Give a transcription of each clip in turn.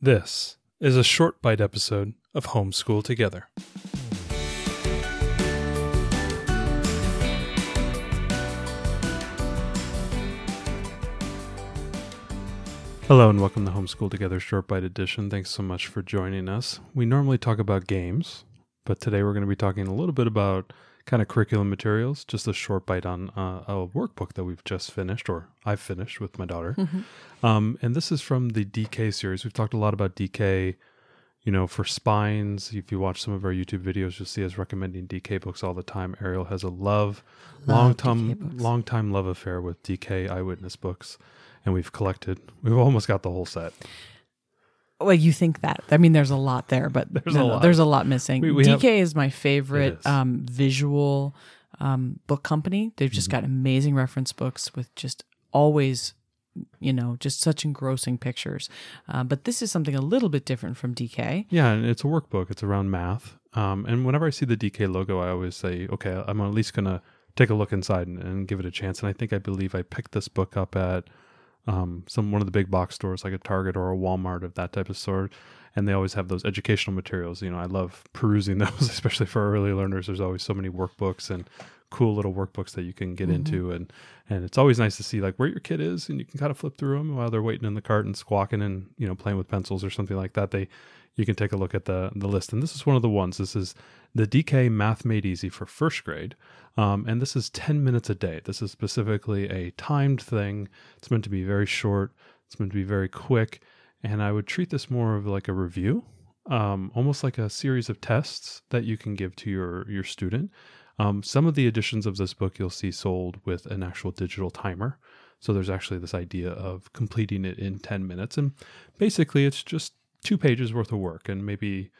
This is a short bite episode of Homeschool Together. Hello and welcome to Homeschool Together Short Bite Edition. Thanks so much for joining us. We normally talk about games, but today we're going to be talking a little bit about kind of curriculum materials, just a short bite on uh, a workbook that we've just finished, or I've finished with my daughter. Um, and this is from the DK series. We've talked a lot about DK, you know, for spines. If you watch some of our YouTube videos, you'll see us recommending DK books all the time. Ariel has a love, long time, long time love affair with DK eyewitness books, and we've collected. We've almost got the whole set. Well, you think that. I mean, there's a lot there, but There's no, a lot. there's a lot missing. We- we DK have- is my favorite is. um, visual um, book company. They've just Mm-hmm. got amazing reference books with just always, you know, just such engrossing pictures. Uh, but this is something a little bit different from DK. Yeah, and it's a workbook. It's around math. Um, and whenever I see the DK logo, I always say, okay, I'm at least gonna take a look inside and, and give it a chance. And I think I believe I picked this book up at um, some one of the big box stores, like a Target or a Walmart of that type of store. And they always have those educational materials. You know, I love perusing those, especially for early learners. There's always so many workbooks and cool little workbooks that you can get into, and and it's always nice to see like where your kid is, and you can kind of flip through them while they're waiting in the cart and squawking and you know playing with pencils or something like that. They you can take a look at the the list, and this is one of the ones. This is the DK Math Made Easy for first grade, um, and this is ten minutes a day. This is specifically a timed thing. It's meant to be very short. It's meant to be very quick, and I would treat this more of like a review, um, almost like a series of tests that you can give to your your student. Um, some of the editions of this book you'll see sold with an actual digital timer. So there's actually this idea of completing it in 10 minutes. And basically, it's just two pages worth of work and maybe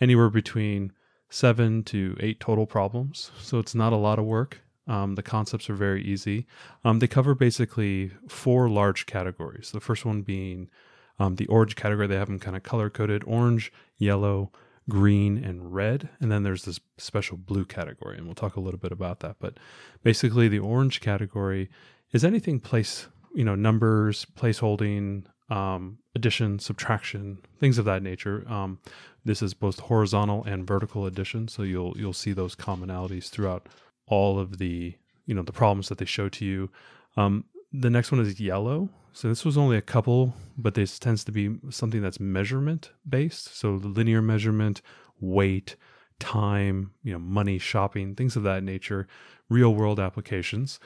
anywhere between seven to eight total problems. So it's not a lot of work. Um, the concepts are very easy. Um, they cover basically four large categories. The first one being um, the orange category. They have them kind of color coded orange, yellow, green, and red. And then there's this special blue category. And we'll talk a little bit about that. But basically, the orange category is anything place, you know, numbers, place holding, um, addition, subtraction, things of that nature. Um, this is both horizontal and vertical addition, so you'll you'll see those commonalities throughout all of the you know the problems that they show to you. Um, the next one is yellow. So this was only a couple, but this tends to be something that's measurement based. So linear measurement, weight, time, you know, money, shopping, things of that nature, real world applications.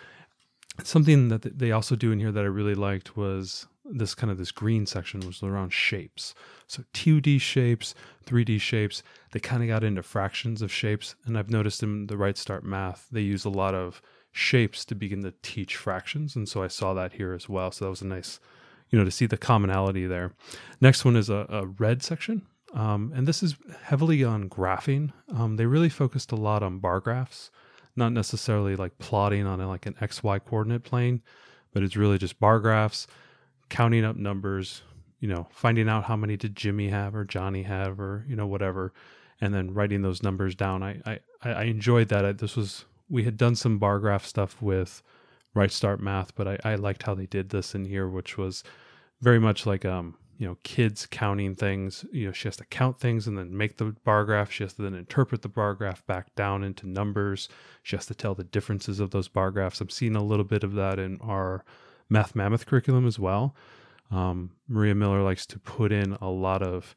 Something that they also do in here that I really liked was this kind of this green section was around shapes. So 2D shapes, 3D shapes, they kind of got into fractions of shapes. And I've noticed in the Right Start Math, they use a lot of shapes to begin to teach fractions. And so I saw that here as well. So that was a nice, you know, to see the commonality there. Next one is a, a red section. Um, and this is heavily on graphing. Um, they really focused a lot on bar graphs, not necessarily like plotting on a, like an XY coordinate plane, but it's really just bar graphs, counting up numbers, you know, finding out how many did Jimmy have or Johnny have or, you know, whatever, and then writing those numbers down. I, I, I enjoyed that. I, this was, we had done some bar graph stuff with Right Start Math, but I, I liked how they did this in here, which was very much like, um, you know, kids counting things. You know, she has to count things and then make the bar graph. She has to then interpret the bar graph back down into numbers. She has to tell the differences of those bar graphs. I'm seeing a little bit of that in our Math Mammoth curriculum as well. Um, Maria Miller likes to put in a lot of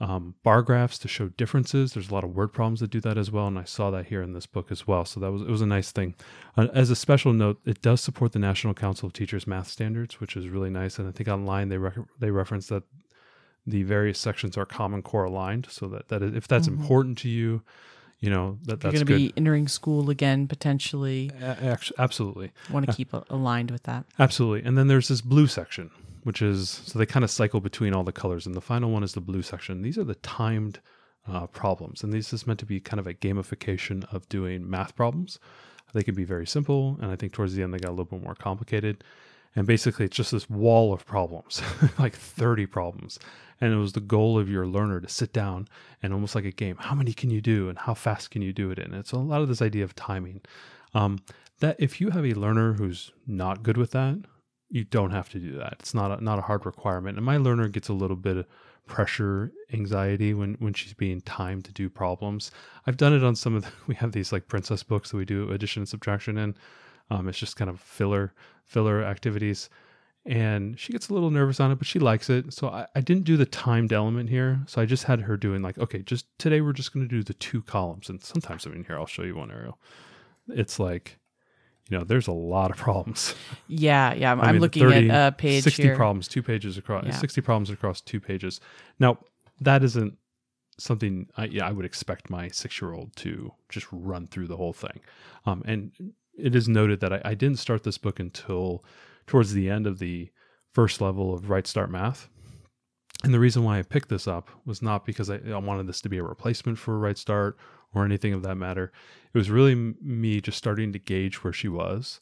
um, bar graphs to show differences. There's a lot of word problems that do that as well, and I saw that here in this book as well. So that was it was a nice thing. Uh, as a special note, it does support the National Council of Teachers math standards, which is really nice. And I think online they rec- they reference that the various sections are Common Core aligned, so that that if that's Mhm. important to you, you know that You're that's going to be entering school again, potentially. A- absolutely. Want to keep aligned with that. Absolutely. And then there's this blue section, which is so they kind of cycle between all the colors. And the final one is the blue section. These are the timed uh, problems. And this is meant to be kind of a gamification of doing math problems. They can be very simple. And I think towards the end, they got a little bit more complicated. And basically, it's just this wall of problems, like 30 problems. And it was the goal of your learner to sit down and almost like a game, how many can you do and how fast can you do it and It's a lot of this idea of timing. Um, that if you have a learner who's not good with that, you don't have to do that. It's not a, not a hard requirement. And my learner gets a little bit of pressure anxiety when when she's being timed to do problems. I've done it on some of the, we have these like princess books that we do addition and subtraction in. Um, it's just kind of filler filler activities and she gets a little nervous on it, but she likes it. So I, I didn't do the timed element here. So I just had her doing like, okay, just today we're just going to do the two columns. And sometimes I'm in here, I'll show you one Ariel. It's like, you know, there's a lot of problems. Yeah, yeah. I'm, I mean, looking 30, at a page 60 here. problems, two pages across, Yeah. 60 problems across two pages. Now, that isn't something I, yeah, I would expect my six year old to just run through the whole thing. Um, and it is noted that I, I didn't start this book until towards the end of the first level of Right Start Math. And the reason why I picked this up was not because I, I wanted this to be a replacement for Right Start or anything of that matter. It was really m- me just starting to gauge where she was.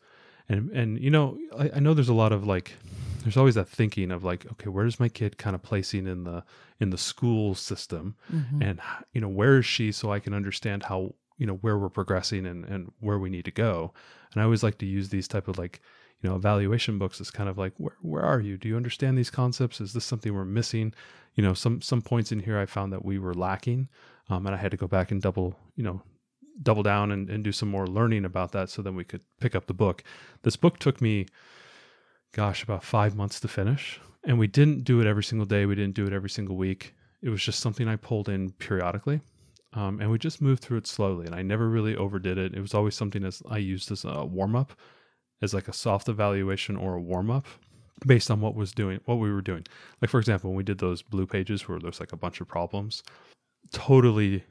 And, and you know, I, I know there's a lot of like, there's always that thinking of like, okay, where's my kid kind of placing in the in the school system, Mhm. and you know, where is she so I can understand how you know where we're progressing and and where we need to go. And I always like to use these type of like you know evaluation books as kind of like where where are you? Do you understand these concepts? Is this something we're missing? You know some some points in here i found that we were lacking um, and i had to go back and double you know double down and, and do some more learning about that so then we could pick up the book. This book took me gosh about five months to finish and we didn't do it every single day. We didn't do it every single week. It was just something i pulled in periodically um, and we just moved through it slowly and i never really overdid it it was always something as i used as a warm-up as like a soft evaluation or a warm up based on what was doing what we were doing. Like for example, when we did those blue pages where there's like a bunch of problems, totally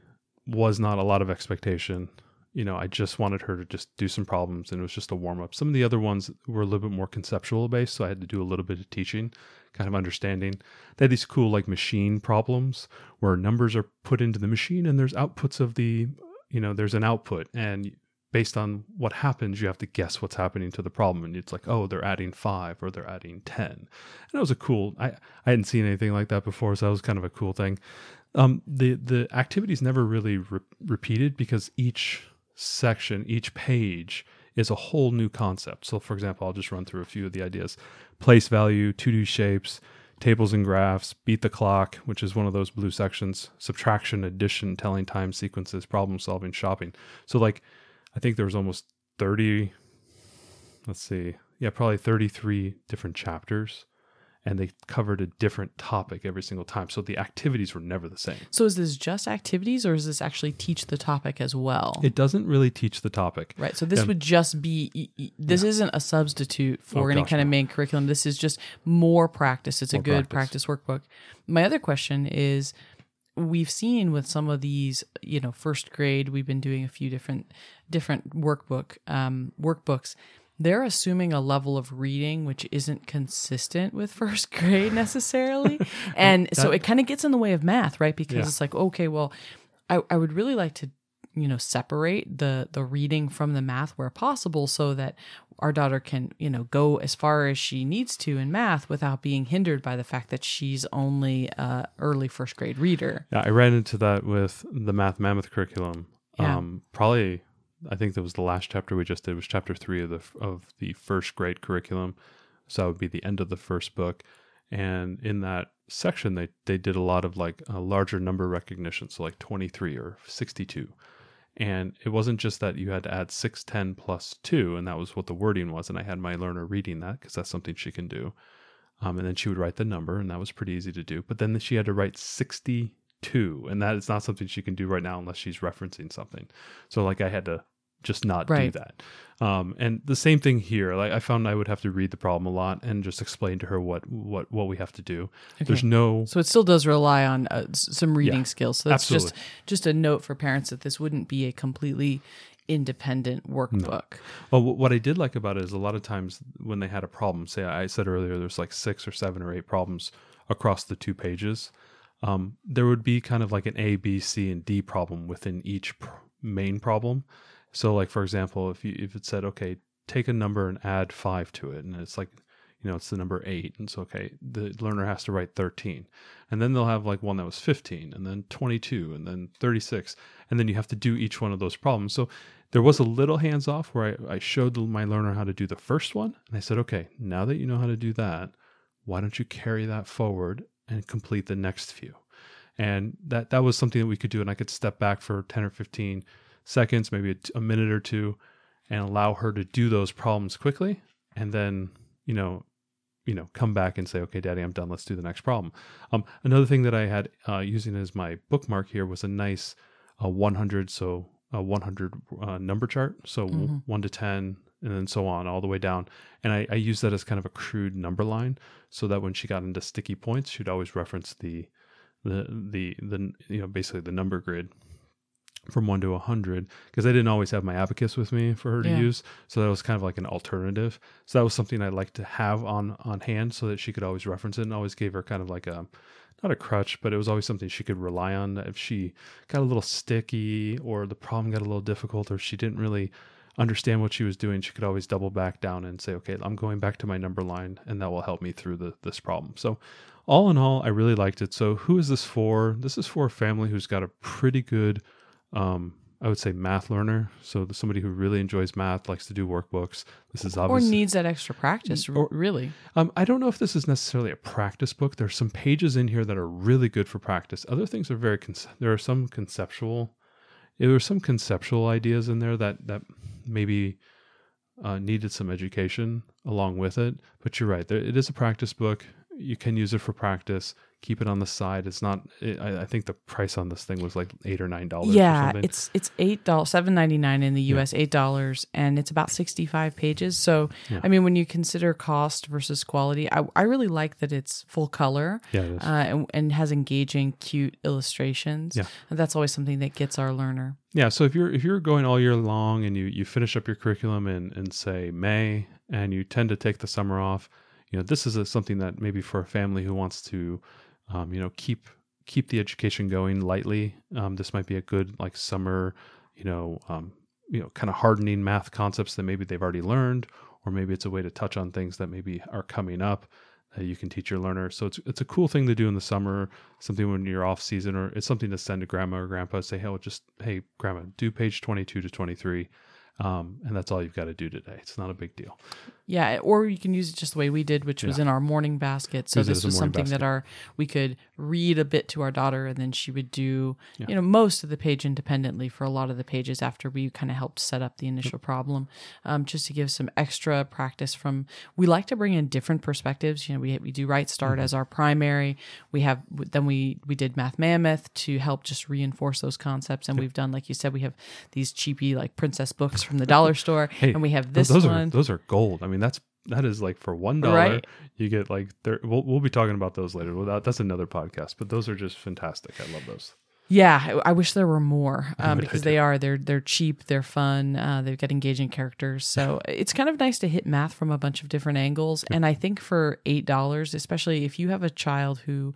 was not a lot of expectation. You know, I just wanted her to just do some problems and it was just a warm up. Some of the other ones were a little bit more conceptual based, so I had to do a little bit of teaching, kind of understanding. They had these cool like machine problems where numbers are put into the machine and there's outputs of the you know, there's an output and based on what happens, you have to guess what's happening to the problem. And it's like, oh, they're adding five or they're adding 10. And it was a cool, I, I hadn't seen anything like that before. So that was kind of a cool thing. Um, the, the activities never really re- repeated because each section, each page is a whole new concept. So for example, I'll just run through a few of the ideas. Place value, to do shapes, tables and graphs, beat the clock, which is one of those blue sections, subtraction, addition, telling time sequences, problem solving, shopping. So like, I think there was almost 30, let's see, yeah, probably 33 different chapters. And they covered a different topic every single time. So the activities were never the same. So is this just activities, or is this actually teach the topic as well? It doesn't really teach the topic. Right. So this Yeah. would just be this isn't a substitute for Oh, any gosh, kind of main curriculum. This is just more practice. It's a good practice. practice. workbook. My other question is we've seen with some of these, you know, first grade, we've been doing a few different different workbook um workbooks. They're assuming a level of reading which isn't consistent with first grade necessarily. and so it kind of gets in the way of math, right? Because Yeah. it's like, okay, well, I, I would really like to you know separate the the reading from the math where possible so that our daughter can you know go as far as she needs to in math without being hindered by the fact that she's only a early first grade reader Yeah, I ran into that with the Math Mammoth curriculum. Yeah. Um, probably, I think that was the last chapter we just did was chapter three of the of the first grade curriculum. So that would be the end of the first book. And in that section, they they did a lot of like a larger number recognition, so like twenty three or sixty two. And it wasn't just that you had to add 610 plus 2, and that was what the wording was. And I had my learner reading that because that's something she can do. Um, and then she would write the number, and that was pretty easy to do. But then she had to write 62, and that is not something she can do right now unless she's referencing something. So, like, I had to just not Right. do that. Um, and the same thing here. Like, I found I would have to read the problem a lot and just explain to her what what what we have to do. There's no so it still does rely on uh, some reading Yeah, skills so that's just absolutely. just a note for parents that this wouldn't be a completely independent workbook Well, what I did like about it is a lot of times when they had a problem, say I said earlier, there's like six or seven or eight problems across the two pages. Um, there would be kind of like an A, B, C, and D problem within each pr- main problem. So, like for example, if you if it said, okay, take a number and add five to it, and it's like, you know, it's the number eight. And so, okay, the learner has to write 13. And then they'll have like one that was 15 and then 22 and then 36. And then you have to do each one of those problems. So there was a little hands off where I, I showed my learner how to do the first one. And I said, okay, now that you know how to do that, why don't you carry that forward and complete the next few? And that, that was something that we could do. And I could step back for 10 or 15 seconds, maybe a, a minute or two, and allow her to do those problems quickly. And then, you know, you know, come back and say, okay, daddy, I'm done. Let's do the next problem. Um, another thing that I had uh, using as my bookmark here was a nice uh, 100. So a 100 uh, number chart. So Mhm. one to 10 and then so on all the way down. And I, I use that as kind of a crude number line so that when she got into sticky points, she'd always reference the, the, the, the, you know, basically the number grid from one to a hundred because I didn't always have my abacus with me for her to Yeah. use. So that was kind of like an alternative. So that was something I like to have on on hand so that she could always reference it and always gave her kind of like a not a crutch, but it was always something she could rely on if she got a little sticky or the problem got a little difficult or she didn't really understand what she was doing, she could always double back down and say, okay, I'm going back to my number line and that will help me through the, this problem. So all in all, I really liked it. So who is this for? This is for a family who's got a pretty good, um, I would say math learner. So somebody who really enjoys math, likes to do workbooks. This is obviously. or needs that extra practice, Or- really. um, I don't know if this is necessarily a practice book. There's some pages in here that are really good for practice. Other things are very. Con- there are some conceptual. There were some conceptual ideas in there that that maybe uh, needed some education along with it. But you're right. There, it is a practice book. You can use it for practice. Keep it on the side. It's not. It, I, I think the price on this thing was like eight or nine dollars. Yeah, it's it's eight dollars, seven ninety nine in the U.S., eight dollars, and it's about sixty five pages. So, Yeah. I mean, when you consider cost versus quality, I, I really like that it's full color yeah. Uh, and, and has engaging, cute illustrations. Yeah. And that's always something that gets our learner. Yeah, so if you're if you're going all year long and you you finish up your curriculum in in say May and you tend to take the summer off, you know this is a, something that maybe for a family who wants to, um, you know, keep keep the education going lightly. Um, this might be a good like summer, you know, um, you know, kind of hardening math concepts that maybe they've already learned, or maybe it's a way to touch on things that maybe are coming up that you can teach your learner. So it's it's a cool thing to do in the summer, something when you're off season, or it's something to send to grandma or grandpa. Say, hey, well, just hey, grandma, do page twenty two to twenty three, um, and that's all you've got to do today. It's not a big deal. Yeah, or you can use it just the way we did, which was in our morning basket. So this was something that our we could read a bit to our daughter, and then she would do Yeah. you know most of the page independently for a lot of the pages after we kind of helped set up the initial problem, um, just to give some extra practice. From we like to bring in different perspectives. You know, we we do Right Start Mm-hmm. as our primary. We have then we we did Math Mammoth to help just reinforce those concepts, and we've done like you said, we have these cheapy like princess books from the dollar store, Hey, and we have this those one. are those are gold. I mean, that's that is like for one dollar Right. you get like there. We'll, we'll be talking about those later. Well, that, that's another podcast, but those are just fantastic. I love those. Yeah, I I wish there were more um, because they are they're they're cheap, they're fun, uh, they've got engaging characters. So it's kind of nice to hit math from a bunch of different angles. And I think for eight dollars, especially if you have a child who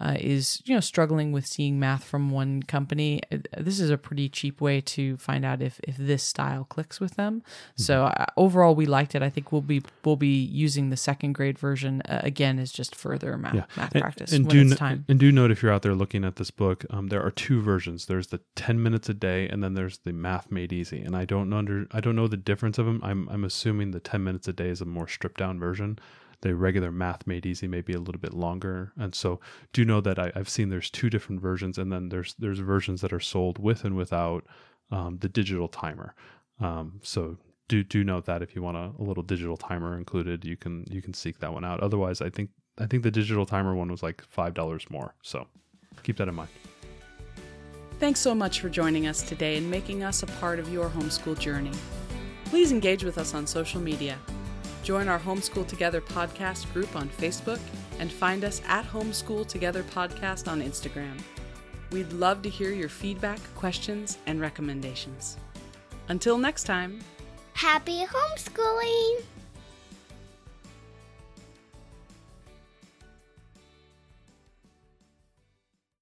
uh, is you know struggling with seeing math from one company, uh, this is a pretty cheap way to find out if if this style clicks with them. So uh, overall, we liked it. I think we'll be we'll be using the second grade version uh, again as just further math, Yeah. math And- practice and when do it's no- time. And do note if you're out there looking at this book, um, there are two versions. There's the 10 minutes a day, and then there's the Math Made Easy. And I don't under I don't know the difference of them. I'm I'm assuming the 10 minutes a day is a more stripped down version. The regular Math Made Easy may be a little bit longer, and so do know that I, I've seen there's two different versions, and then there's there's versions that are sold with and without um, the digital timer. Um, so do do note that if you want a, a little digital timer included, you can you can seek that one out. Otherwise, I think I think the digital timer one was like five dollars more. So keep that in mind. Thanks so much for joining us today and making us a part of your homeschool journey. Please engage with us on social media. Join our Homeschool Together podcast group on Facebook and find us at Homeschool Together Podcast on Instagram. We'd love to hear your feedback, questions, and recommendations. Until next time. Happy homeschooling!